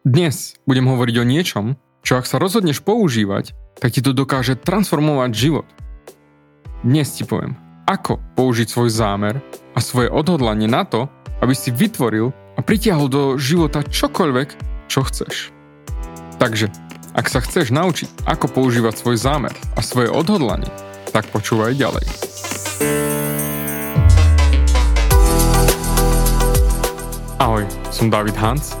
Dnes budem hovoriť o niečom, čo ak sa rozhodneš používať, tak ti to dokáže transformovať život. Dnes ti poviem, ako použiť svoj zámer a svoje odhodlanie na to, aby si vytvoril a pritiahol do života čokoľvek, čo chceš. Takže, ak sa chceš naučiť, ako používať svoj zámer a svoje odhodlanie, tak počúvaj ďalej. Ahoj, som David Hans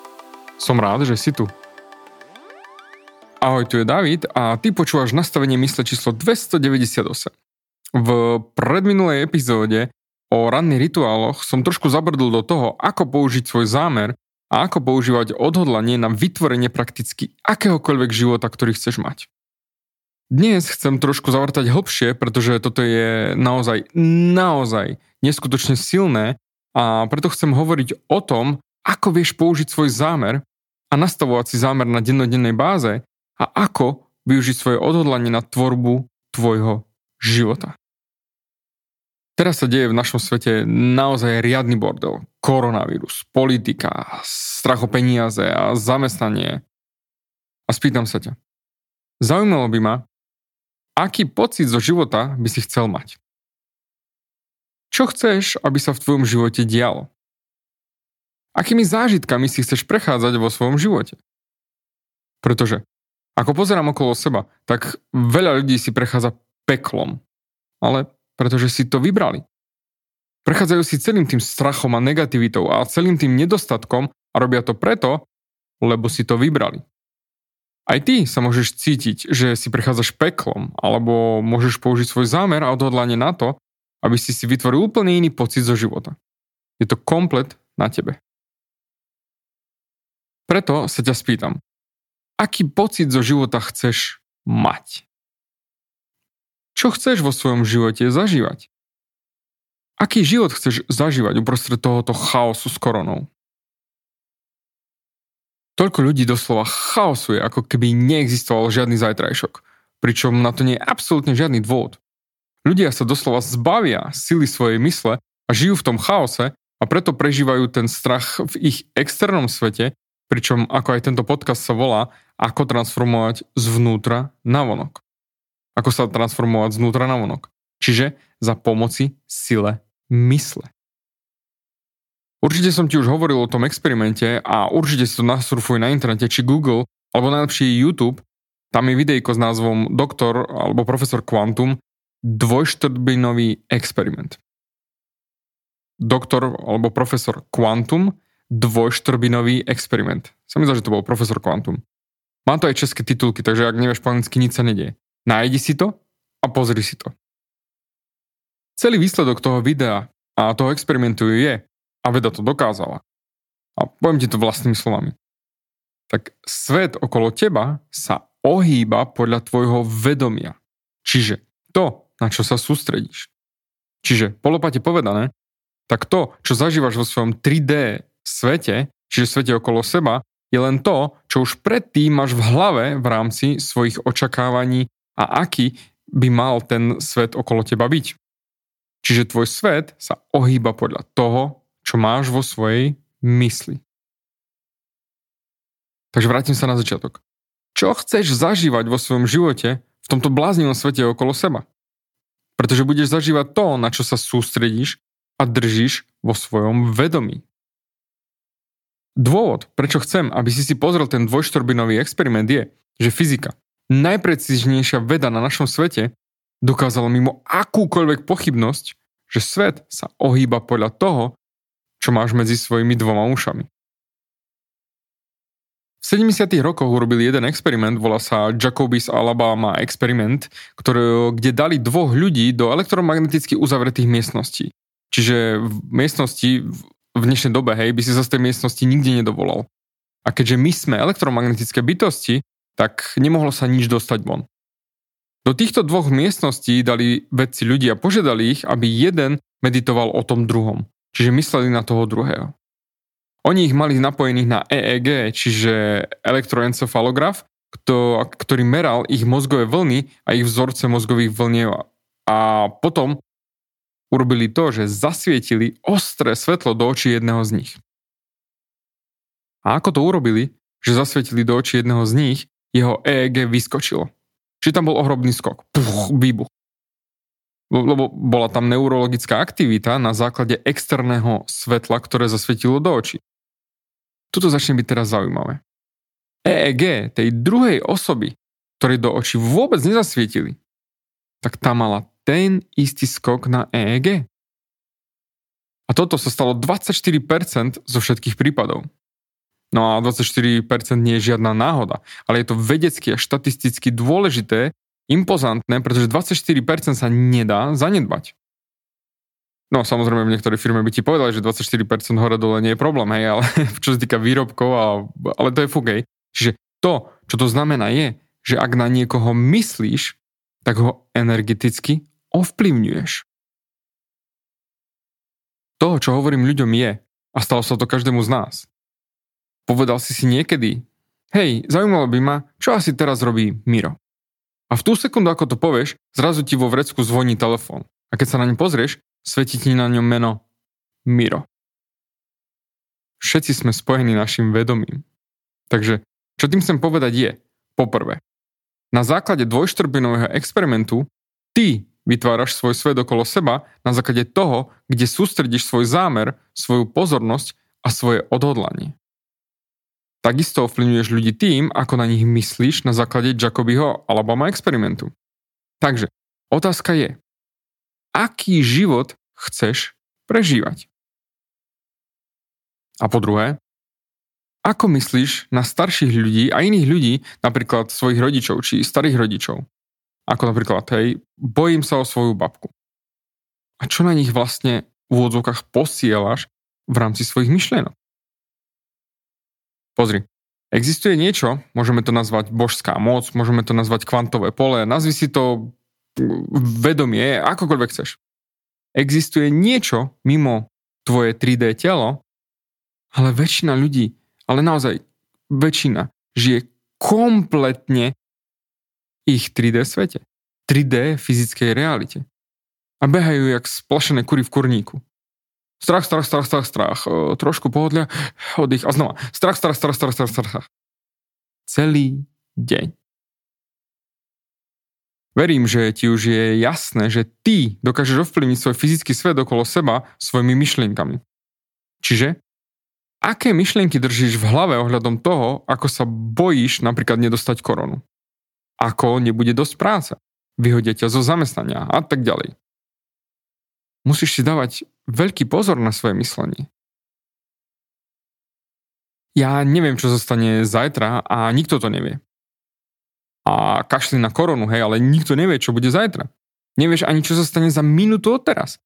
Som rád, že si tu. Ahoj, tu je David a ty počúvaš nastavenie mysle číslo 298. V predminulej epizóde o ranných rituáloch som trošku zabrdol do toho, ako použiť svoj zámer a ako používať odhodlanie na vytvorenie prakticky akéhokoľvek života, ktorý chceš mať. Dnes chcem trošku zavrtať hlbšie, pretože toto je naozaj, naozaj neskutočne silné a preto chcem hovoriť o tom, ako vieš použiť svoj zámer a nastavovať si zámer na dennodennej báze a ako využiť svoje odhodlanie na tvorbu tvojho života. Teraz sa deje v našom svete naozaj riadny bordel. Koronavírus, politika, strach o peniaze a zamestnanie. A spýtam sa ťa. Zaujímalo by ma, aký pocit zo života by si chcel mať. Čo chceš, aby sa v tvojom živote dialo? Akými zážitkami si chceš prechádzať vo svojom živote? Pretože ako pozerám okolo seba, tak veľa ľudí si prechádza peklom. Ale pretože si to vybrali. Prechádzajú si celým tým strachom a negativitou a celým tým nedostatkom a robia to preto, lebo si to vybrali. Aj ty sa môžeš cítiť, že si prechádzaš peklom, alebo môžeš použiť svoj zámer a odhodlanie na to, aby si si vytvoril úplne iný pocit zo života. Je to komplet na tebe. Preto sa ťa spýtam, aký pocit zo života chceš mať? Čo chceš vo svojom živote zažívať? Aký život chceš zažívať uprostred tohoto chaosu s koronou? Toľko ľudí doslova chaosuje, ako keby neexistoval žiadny zajtrajšok, pričom na to nie je absolútne žiadny dôvod. Ľudia sa doslova zbavia sily svojej mysle a žijú v tom chaose a preto prežívajú ten strach v ich externom svete pričom ako aj tento podcast sa volá, ako transformovať zvnútra na vonok. Ako sa transformovať znútra na vonok. Čiže za pomoci sile mysle. Určite som ti už hovoril o tom experimente a určite si to nasurfuj na internete, či Google, alebo najlepšie YouTube. Tam je videjko s názvom Doktor alebo Profesor Quantum dvojštvrtbinový experiment. Doktor alebo profesor Quantum dvojštrbinový experiment. Mi zdá, že to bol profesor Quantum. Mám to aj české titulky, takže ak nevieš po anglicky, nič sa nedie. Nájdi si to a pozri si to. Celý výsledok toho videa a toho experimentu je, a veda to dokázala, a poviem ti to vlastnými slovami, tak svet okolo teba sa ohýba podľa tvojho vedomia. Čiže to, na čo sa sústredíš. Čiže polopate povedané, tak to, čo zažívaš vo svojom 3D svete, čiže svete okolo seba, je len to, čo už predtým máš v hlave v rámci svojich očakávaní a aký by mal ten svet okolo teba byť. Čiže tvoj svet sa ohýba podľa toho, čo máš vo svojej mysli. Takže vrátim sa na začiatok. Čo chceš zažívať vo svojom živote v tomto bláznivom svete okolo seba? Pretože budeš zažívať to, na čo sa sústredíš a držíš vo svojom vedomí. Dôvod, prečo chcem, aby si si pozrel ten dvojštorbinový experiment je, že fyzika, najprecíznejšia veda na našom svete dokázala mimo akúkoľvek pochybnosť, že svet sa ohýba podľa toho, čo máš medzi svojimi dvoma ušami. V 70. rokoch urobili jeden experiment, volá sa Jacobi's Alabama experiment, ktoré, kde dali dvoch ľudí do elektromagneticky uzavretých miestností. Čiže v miestnosti v dnešnej dobe, hej, by si sa z tej miestnosti nikde nedovolal. A keďže my sme elektromagnetické bytosti, tak nemohlo sa nič dostať von. Do týchto dvoch miestností dali vedci ľudia, požiadali ich, aby jeden meditoval o tom druhom. Čiže mysleli na toho druhého. Oni ich mali napojených na EEG, čiže elektroencefalograf, ktorý meral ich mozgové vlny a ich vzorce mozgových vlniev. A potom urobili to, že zasvietili ostré svetlo do očí jedného z nich. A ako to urobili, že zasvietili do očí jedného z nich, jeho EEG vyskočilo. Čiže tam bol ohromný skok. Puch, výbuch. Lebo bola tam neurologická aktivita na základe externého svetla, ktoré zasvietilo do očí. Tuto začne byť teraz zaujímavé. EEG tej druhej osoby, ktorej do očí vôbec nezasvietili, tak tá mala ten istý skok na EEG. A toto sa stalo 24% zo všetkých prípadov. No a 24% nie je žiadna náhoda, ale je to vedecky a štatisticky dôležité, impozantné, pretože 24% sa nedá zanedbať. No samozrejme v niektorej firme by ti povedali, že 24% hore dole nie je problém, hej, ale čo sa týka výrobkov, a, ale to je fuk. Čiže to, čo to znamená je, že ak na niekoho myslíš, tak ho energeticky ovplyvňuješ. To, čo hovorím ľuďom je, a stalo sa to každému z nás. Povedal si si niekedy, hej, zaujímalo by ma, čo asi teraz robí Miro. A v tú sekundu, ako to povieš, zrazu ti vo vrecku zvoní telefón. A keď sa na ňu pozrieš, Svetí ti na ňom meno Miro. Všetci sme spojení našim vedomím. Takže, čo tým chcem povedať je, poprvé, na základe dvojštrbinového experimentu ty vytváraš svoj svet okolo seba na základe toho, kde sústredíš svoj zámer, svoju pozornosť a svoje odhodlanie. Takisto ovplyvňuješ ľudí tým, ako na nich myslíš na základe Jacobyho Alabama experimentu. Takže, otázka je, aký život chceš prežívať. A po druhé, ako myslíš na starších ľudí a iných ľudí, napríklad svojich rodičov či starých rodičov? Ako napríklad, hej, bojím sa o svoju babku. A čo na nich vlastne v úvodzovkách posielaš v rámci svojich myšlienok? Pozri, existuje niečo, môžeme to nazvať božská moc, môžeme to nazvať kvantové pole, nazvi si to vedomie, akokoľvek chceš existuje niečo mimo tvoje 3D telo, ale väčšina ľudí, ale naozaj väčšina, žije kompletne ich 3D svete. 3D fyzickej realite. A behajú jak splašené kury v kurníku. Strach, strach, strach, strach, strach. O, trošku pohodlia, oddych a znova. Strach, strach, strach, strach, strach, strach. Celý deň. Verím, že ti už je jasné, že ty dokážeš ovplyvniť svoj fyzický svet okolo seba svojimi myšlienkami. Čiže, aké myšlienky držíš v hlave ohľadom toho, ako sa bojíš napríklad nedostať koronu? Ako nebude dosť práce? Vyhodia ťa zo zamestnania a tak ďalej. Musíš si dávať veľký pozor na svoje myslenie. Ja neviem, čo zostane zajtra a nikto to nevie a kašli na koronu, hej, ale nikto nevie, čo bude zajtra. Nevieš ani, čo sa stane za minútu od teraz.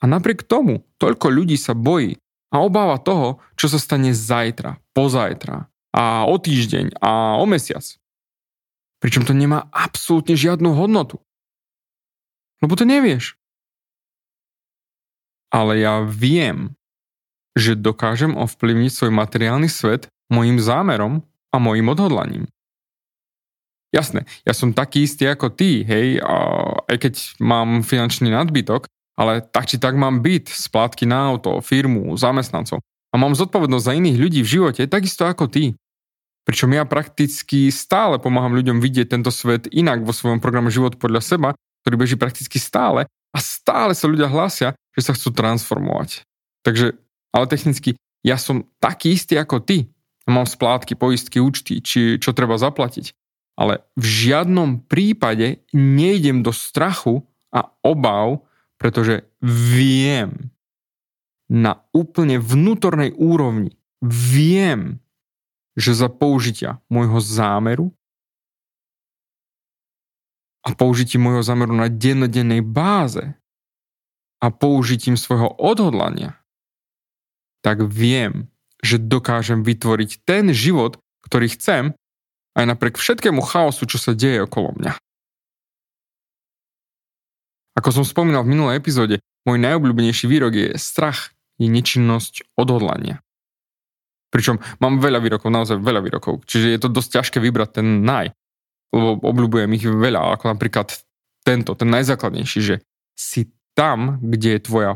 A napriek tomu toľko ľudí sa bojí a obáva toho, čo sa stane zajtra, pozajtra a o týždeň a o mesiac. Pričom to nemá absolútne žiadnu hodnotu. Lebo to nevieš. Ale ja viem, že dokážem ovplyvniť svoj materiálny svet mojim zámerom a mojim odhodlaním. Jasné, ja som taký istý ako ty, hej, a aj keď mám finančný nadbytok, ale tak či tak mám byt, splátky na auto, firmu, zamestnancov a mám zodpovednosť za iných ľudí v živote, takisto ako ty. Pričom ja prakticky stále pomáham ľuďom vidieť tento svet inak vo svojom programe Život podľa seba, ktorý beží prakticky stále a stále sa ľudia hlásia, že sa chcú transformovať. Takže, ale technicky, ja som taký istý ako ty. Mám splátky, poistky, účty, či čo treba zaplatiť. ale v žiadnom prípade nejdem do strachu a obav, pretože viem na úplne vnútornej úrovni, viem, že za použitia môjho zámeru a použitím môjho zámeru na dennodennej báze a použitím svojho odhodlania, tak viem, že dokážem vytvoriť ten život, ktorý chcem, aj napriek všetkému chaosu, čo sa deje okolo mňa. Ako som spomínal v minulej epizóde, môj najobľúbenejší výrok je strach je nečinnosť odhodlania. Pričom mám veľa výrokov, naozaj veľa výrokov, čiže je to dosť ťažké vybrať ten naj, lebo obľúbujem ich veľa, ako napríklad tento, ten najzákladnejší, že si tam, kde je tvoja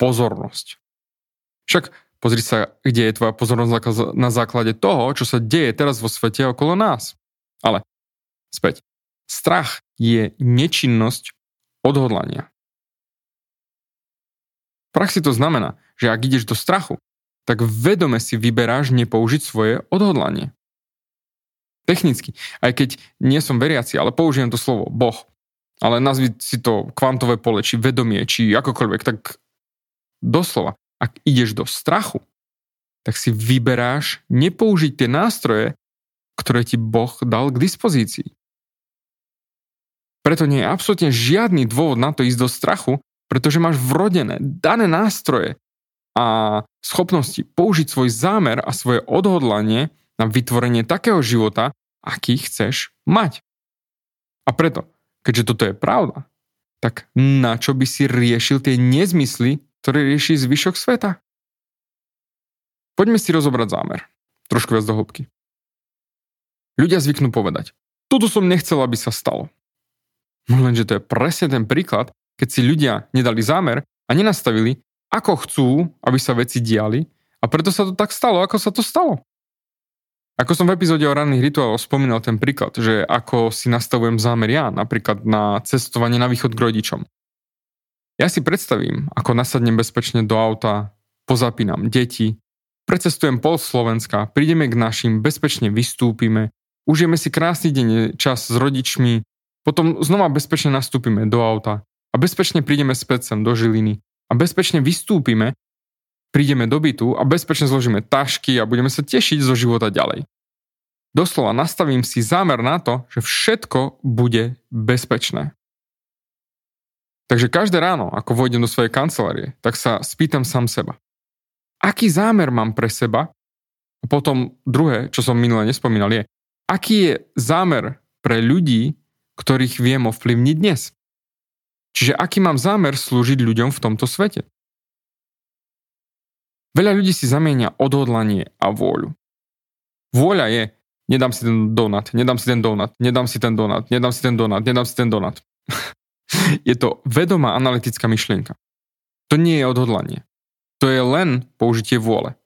pozornosť. Však pozri sa, kde je tvoja pozornosť na základe toho, čo sa deje teraz vo svete okolo nás. Ale späť. Strach je nečinnosť odhodlania. V praxi to znamená, že ak ideš do strachu, tak vedome si vyberáš nepoužiť svoje odhodlanie. Technicky, aj keď nie som veriaci, ale použijem to slovo Boh, ale nazvi si to kvantové pole, či vedomie, či akokoľvek, tak doslova, ak ideš do strachu, tak si vyberáš nepoužiť tie nástroje, ktoré ti Boh dal k dispozícii. Preto nie je absolútne žiadny dôvod na to ísť do strachu, pretože máš vrodené, dané nástroje a schopnosti použiť svoj zámer a svoje odhodlanie na vytvorenie takého života, aký chceš mať. A preto, keďže toto je pravda, tak na čo by si riešil tie nezmysly, ktoré rieši zvyšok sveta? Poďme si rozobrať zámer. Trošku viac do hĺbky. Ľudia zvyknú povedať, toto som nechcel, aby sa stalo. No lenže to je presne ten príklad, keď si ľudia nedali zámer a nenastavili, ako chcú, aby sa veci diali a preto sa to tak stalo, ako sa to stalo. Ako som v epizóde o ranných rituáloch spomínal ten príklad, že ako si nastavujem zámer ja, napríklad na cestovanie na východ k rodičom. Ja si predstavím, ako nasadnem bezpečne do auta, pozapínam deti, precestujem pol Slovenska, prídeme k našim, bezpečne vystúpime, užijeme si krásny deň, čas s rodičmi, potom znova bezpečne nastúpime do auta, a bezpečne prídeme späť sem do Žiliny a bezpečne vystúpime, prídeme do bytu a bezpečne zložíme tašky a budeme sa tešiť zo života ďalej. Doslova nastavím si zámer na to, že všetko bude bezpečné. Takže každé ráno, ako vojdem do svojej kancelárie, tak sa spýtam sám seba. Aký zámer mám pre seba? A potom druhé, čo som minule nespomínal, je, aký je zámer pre ľudí, ktorých viem ovplyvniť dnes? Čiže aký mám zámer slúžiť ľuďom v tomto svete? Veľa ľudí si zamienia odhodlanie a vôľu. Vôľa je, nedám si ten donut, nedám si ten donut, nedám si ten donut, nedám si ten donut, nedám si ten donut. je to vedomá analytická myšlienka. To nie je odhodlanie. To je len použitie vôle.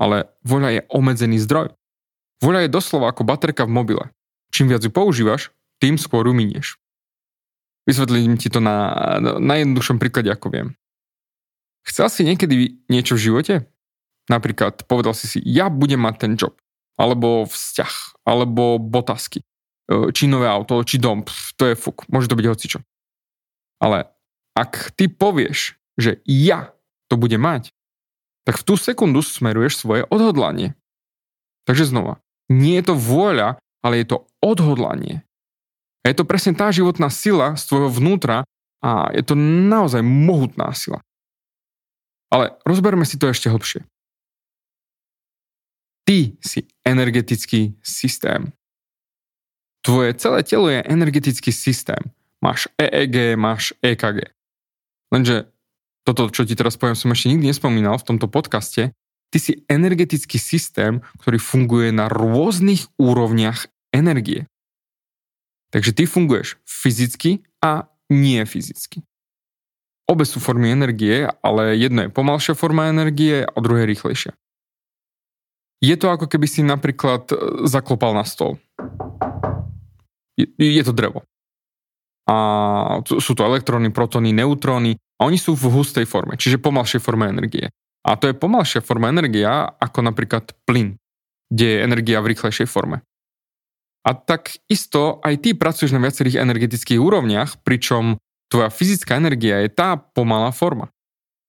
Ale voľa je obmedzený zdroj. Voľa je doslova ako baterka v mobile. Čím viac ju používaš, tým skôr ju minieš. Vysvetlím ti to na, na jednoduchšom príklade, ako viem. Chcel si niekedy niečo v živote? Napríklad povedal si si, ja budem mať ten job, alebo vzťah, alebo botasky, e, či nové auto, či dom, pf, to je fuk, môže to byť hocičo. Ale ak ty povieš, že ja to budem mať, tak v tú sekundu smeruješ svoje odhodlanie. Takže znova, nie je to vôľa, ale je to odhodlanie. A je to presne tá životná sila z tvojho vnútra a je to naozaj mohutná sila. Ale rozberme si to ešte hlbšie. Ty si energetický systém. Tvoje celé telo je energetický systém. Máš EEG, máš EKG. Lenže toto, čo ti teraz poviem, som ešte nikdy nespomínal v tomto podcaste. Ty si energetický systém, ktorý funguje na rôznych úrovniach energie. Takže ty funguješ fyzicky a nie fyzicky. Obe sú formy energie, ale jedno je pomalšia forma energie a druhé rýchlejšia. Je to ako keby si napríklad e, zaklopal na stôl. Je, je to drevo. A sú to elektróny, protóny, neutróny a oni sú v hustej forme, čiže pomalšej forme energie. A to je pomalšia forma energia ako napríklad plyn, kde je energia v rýchlejšej forme. A tak isto aj ty pracuješ na viacerých energetických úrovniach, pričom tvoja fyzická energia je tá pomalá forma.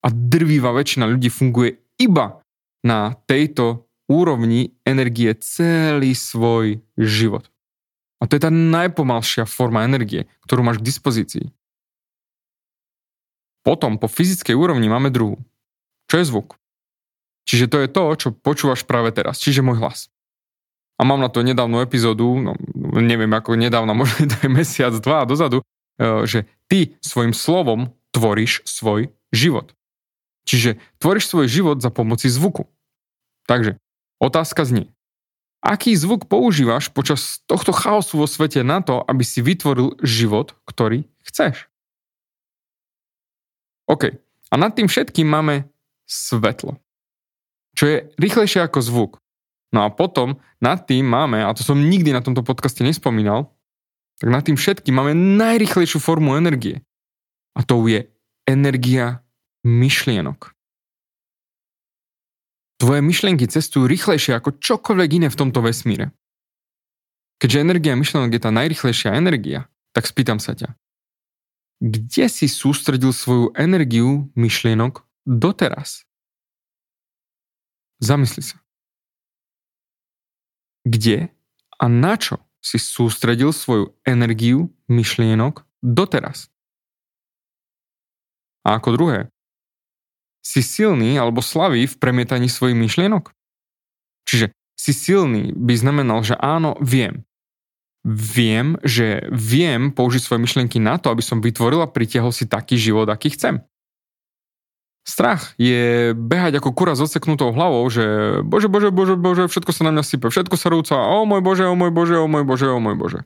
A drvíva väčšina ľudí funguje iba na tejto úrovni energie celý svoj život. A to je tá najpomalšia forma energie, ktorú máš k dispozícii. Potom po fyzickej úrovni máme druhú. Čo je zvuk? Čiže to je to, čo počúvaš práve teraz, čiže môj hlas. A mám na to nedávnu epizódu, no, neviem ako nedávna, možno to je mesiac, dva dozadu, e, že ty svojim slovom tvoríš svoj život. Čiže tvoríš svoj život za pomoci zvuku. Takže otázka znie, aký zvuk používaš počas tohto chaosu vo svete na to, aby si vytvoril život, ktorý chceš? OK. A nad tým všetkým máme svetlo. Čo je rýchlejšie ako zvuk. No a potom nad tým máme, a to som nikdy na tomto podcaste nespomínal, tak nad tým všetkým máme najrychlejšiu formu energie. A to je energia myšlienok. Tvoje myšlienky cestujú rýchlejšie ako čokoľvek iné v tomto vesmíre. Keďže energia myšlienok je tá najrychlejšia energia, tak spýtam sa ťa, kde si sústredil svoju energiu myšlienok doteraz? Zamysli sa. Kde a na čo si sústredil svoju energiu myšlienok doteraz? A ako druhé, si silný alebo slavý v premietaní svojich myšlienok? Čiže si silný by znamenal, že áno, viem viem, že viem použiť svoje myšlienky na to, aby som vytvoril a pritiahol si taký život, aký chcem. Strach je behať ako kura s odseknutou hlavou, že bože, bože, bože, bože, všetko sa na mňa sype, všetko sa rúca, o môj bože, o môj bože, o môj bože, o môj bože.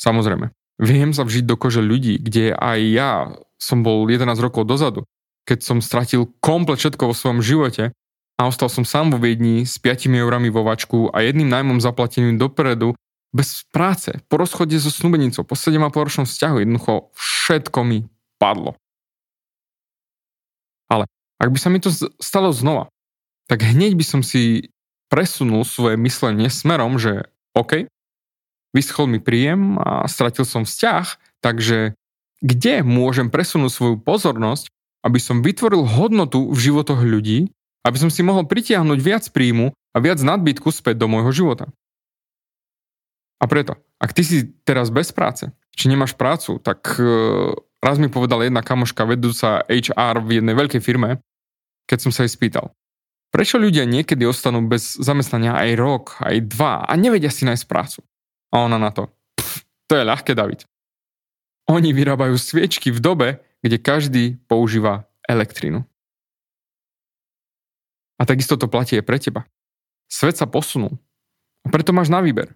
Samozrejme, viem sa vžiť do kože ľudí, kde aj ja som bol 11 rokov dozadu, keď som stratil komplet všetko vo svojom živote a ostal som sám vo Viedni s 5 eurami vo vačku a jedným najmom zaplateným dopredu bez práce, po rozchode so snúbenicou, po 7,5 ročnom vzťahu, jednoducho všetko mi padlo. Ale ak by sa mi to stalo znova, tak hneď by som si presunul svoje myslenie smerom, že OK, vyschol mi príjem a stratil som vzťah, takže kde môžem presunúť svoju pozornosť, aby som vytvoril hodnotu v životoch ľudí aby som si mohol pritiahnuť viac príjmu a viac nadbytku späť do môjho života. A preto, ak ty si teraz bez práce, či nemáš prácu, tak uh, raz mi povedala jedna kamoška vedúca HR v jednej veľkej firme, keď som sa jej spýtal, prečo ľudia niekedy ostanú bez zamestnania aj rok, aj dva a nevedia si nájsť prácu. A ona na to, to je ľahké, David. Oni vyrábajú sviečky v dobe, kde každý používa elektrinu. A takisto to platí aj pre teba. Svet sa posunul. A preto máš na výber.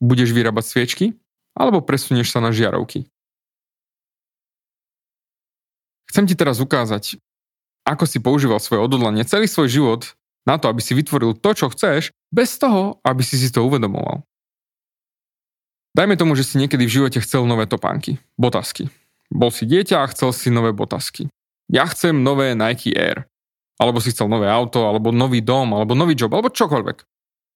Budeš vyrábať sviečky, alebo presunieš sa na žiarovky. Chcem ti teraz ukázať, ako si používal svoje odhodlanie celý svoj život na to, aby si vytvoril to, čo chceš, bez toho, aby si si to uvedomoval. Dajme tomu, že si niekedy v živote chcel nové topánky, botasky. Bol si dieťa a chcel si nové botasky. Ja chcem nové Nike Air alebo si chcel nové auto, alebo nový dom, alebo nový job, alebo čokoľvek.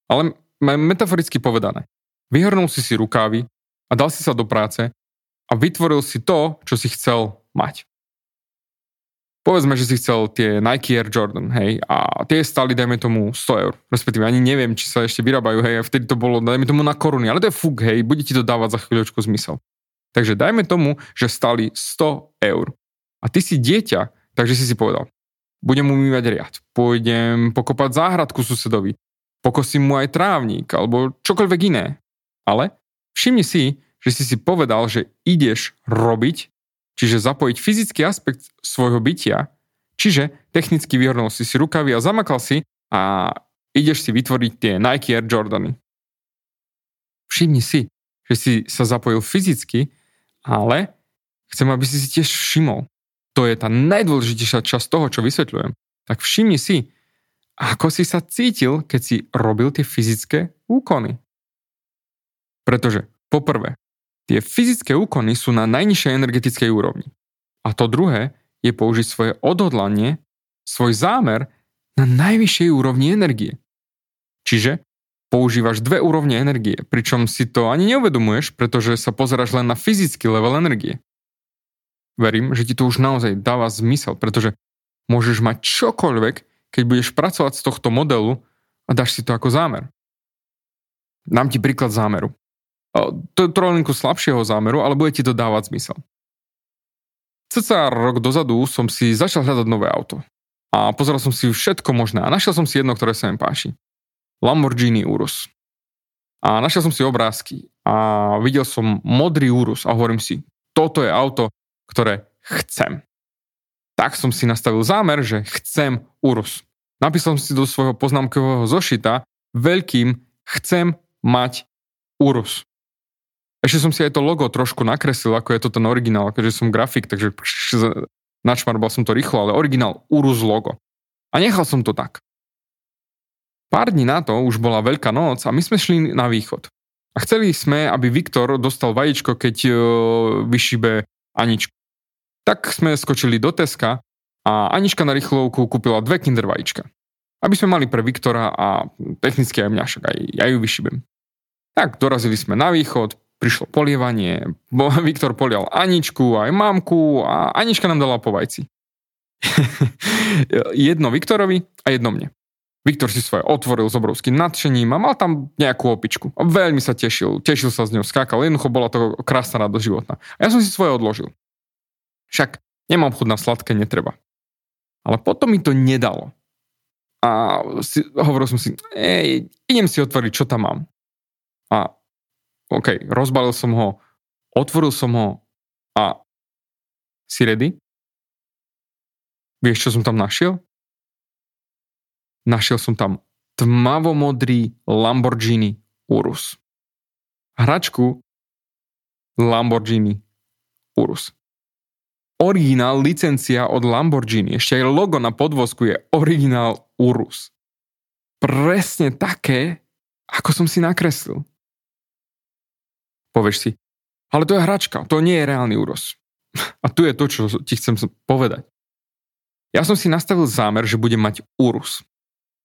Ale metaforicky povedané. Vyhrnul si si rukávy a dal si sa do práce a vytvoril si to, čo si chcel mať. Povedzme, že si chcel tie Nike Air Jordan, hej, a tie stali, dajme tomu, 100 eur. Respektíve ani neviem, či sa ešte vyrábajú, hej, a vtedy to bolo, dajme tomu, na koruny, ale to je fuk, hej, bude ti to dávať za chvíľočku zmysel. Takže dajme tomu, že stali 100 eur. A ty si dieťa, takže si si povedal, budem umývať riad, pôjdem pokopať záhradku susedovi, pokosím mu aj trávnik alebo čokoľvek iné. Ale všimni si, že si si povedal, že ideš robiť, čiže zapojiť fyzický aspekt svojho bytia, čiže technicky vyhrnul si si rukavy a zamakal si a ideš si vytvoriť tie Nike Air Jordany. Všimni si, že si sa zapojil fyzicky, ale chcem, aby si si tiež všimol, to je tá najdôležitejšia časť toho, čo vysvetľujem, tak všimni si, ako si sa cítil, keď si robil tie fyzické úkony. Pretože, poprvé, tie fyzické úkony sú na najnižšej energetickej úrovni. A to druhé je použiť svoje odhodlanie, svoj zámer na najvyššej úrovni energie. Čiže používaš dve úrovne energie, pričom si to ani neuvedomuješ, pretože sa pozeráš len na fyzický level energie. Verím, že ti to už naozaj dáva zmysel, pretože môžeš mať čokoľvek, keď budeš pracovať z tohto modelu a dáš si to ako zámer. Dám ti príklad zámeru. Trolinku slabšieho zámeru, ale bude ti to dávať zmysel. Cca rok dozadu som si začal hľadať nové auto. A pozeral som si všetko možné a našiel som si jedno, ktoré sa mi páči. Lamborghini Urus. A našiel som si obrázky a videl som modrý Urus a hovorím si, toto je auto, ktoré chcem. Tak som si nastavil zámer, že chcem Urus. Napísal som si do svojho poznámkového zošita veľkým chcem mať Urus. Ešte som si aj to logo trošku nakreslil, ako je to ten originál, keďže som grafik, takže načmarbal som to rýchlo, ale originál Urus logo. A nechal som to tak. Pár dní na to už bola Veľká noc a my sme šli na východ. A chceli sme, aby Viktor dostal vajíčko, keď uh, vyšibe Aničku. Tak sme skočili do Teska a Anička na rýchlovku kúpila dve kinder vajíčka. Aby sme mali pre Viktora a technicky aj mňa, však aj ja ju vyšibem. Tak dorazili sme na východ, prišlo polievanie, Viktor polial Aničku, aj mamku a Anička nám dala po vajci. jedno Viktorovi a jedno mne. Viktor si svoje otvoril s obrovským nadšením a mal tam nejakú opičku. A veľmi sa tešil, tešil sa z ňou, skákal, jednoducho bola to krásna radosť životná. A ja som si svoje odložil. Však nemám chuť na sladké, netreba. Ale potom mi to nedalo. A si, hovoril som si, ej, idem si otvoriť, čo tam mám. A OK, rozbalil som ho, otvoril som ho a si ready? Vieš, čo som tam našiel? Našiel som tam tmavomodrý Lamborghini Urus. Hračku Lamborghini Urus. Originál licencia od Lamborghini, ešte aj logo na podvozku je originál Urus. Presne také, ako som si nakreslil. Povieš si, ale to je hračka, to nie je reálny Urus. A tu je to, čo ti chcem povedať. Ja som si nastavil zámer, že budem mať Urus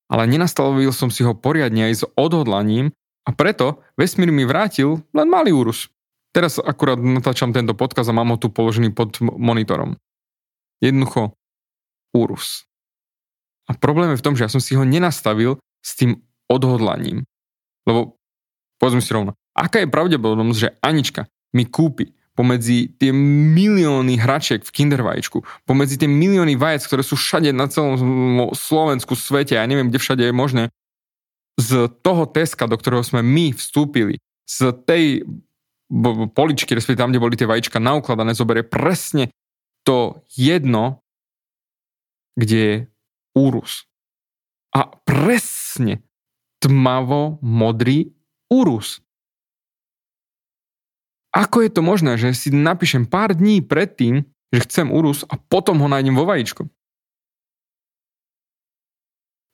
ale nenastavil som si ho poriadne aj s odhodlaním a preto vesmír mi vrátil len malý úrus. Teraz akurát natáčam tento podkaz a mám ho tu položený pod monitorom. Jednoducho úrus. A problém je v tom, že ja som si ho nenastavil s tým odhodlaním. Lebo, povedzme si rovno, aká je pravdepodobnosť, že Anička mi kúpi pomedzi tie milióny hračiek v kindervajíčku, pomedzi tie milióny vajec, ktoré sú všade na celom Slovensku, svete, ja neviem, kde všade je možné, z toho Teska, do ktorého sme my vstúpili, z tej poličky, respektíve tam, kde boli tie vajíčka naukladané, zoberie presne to jedno, kde je úrus. A presne tmavo modrý úrus. Ako je to možné, že si napíšem pár dní predtým, že chcem Urus a potom ho nájdem vo vajíčku?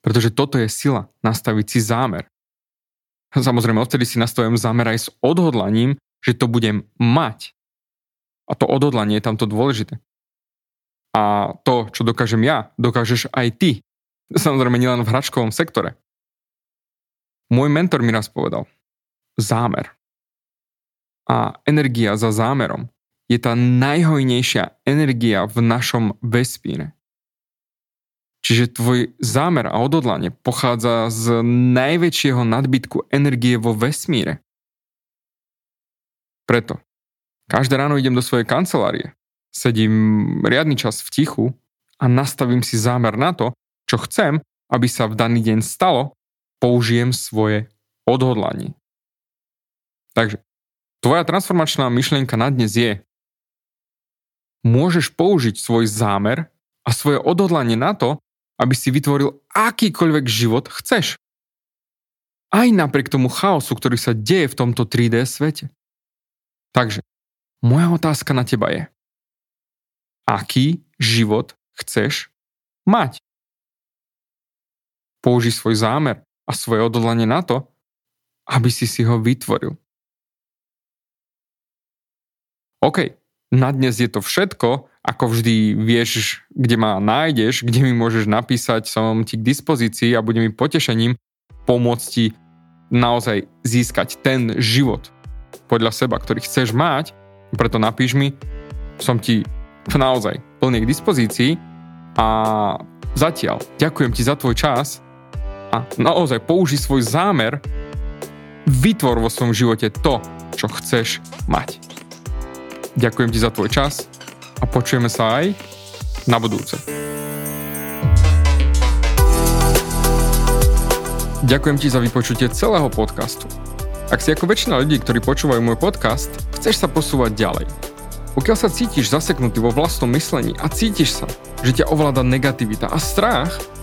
Pretože toto je sila, nastaviť si zámer. Samozrejme, odtedy si nastavím zámer aj s odhodlaním, že to budem mať. A to odhodlanie je tamto dôležité. A to, čo dokážem ja, dokážeš aj ty. Samozrejme, nielen v hračkovom sektore. Môj mentor mi raz povedal, zámer a energia za zámerom je tá najhojnejšia energia v našom vesmíre. Čiže tvoj zámer a odhodlanie pochádza z najväčšieho nadbytku energie vo vesmíre. Preto každé ráno idem do svojej kancelárie, sedím riadny čas v tichu a nastavím si zámer na to, čo chcem, aby sa v daný deň stalo, použijem svoje odhodlanie. Takže Tvoja transformačná myšlienka na dnes je, môžeš použiť svoj zámer a svoje odhodlanie na to, aby si vytvoril akýkoľvek život chceš. Aj napriek tomu chaosu, ktorý sa deje v tomto 3D svete. Takže, moja otázka na teba je, aký život chceš mať? Použij svoj zámer a svoje odhodlanie na to, aby si si ho vytvoril. OK, na dnes je to všetko, ako vždy vieš, kde ma nájdeš, kde mi môžeš napísať, som ti k dispozícii a budem mi potešením pomôcť ti naozaj získať ten život podľa seba, ktorý chceš mať, preto napíš mi, som ti naozaj plne k dispozícii. A zatiaľ ďakujem ti za tvoj čas a naozaj použi svoj zámer, vytvor vo svojom živote to, čo chceš mať. Ďakujem ti za tvoj čas a počujeme sa aj na budúce. Ďakujem ti za vypočutie celého podcastu. Ak si ako väčšina ľudí, ktorí počúvajú môj podcast, chceš sa posúvať ďalej. Pokiaľ sa cítiš zaseknutý vo vlastnom myslení a cítiš sa, že ťa ovláda negativita a strach,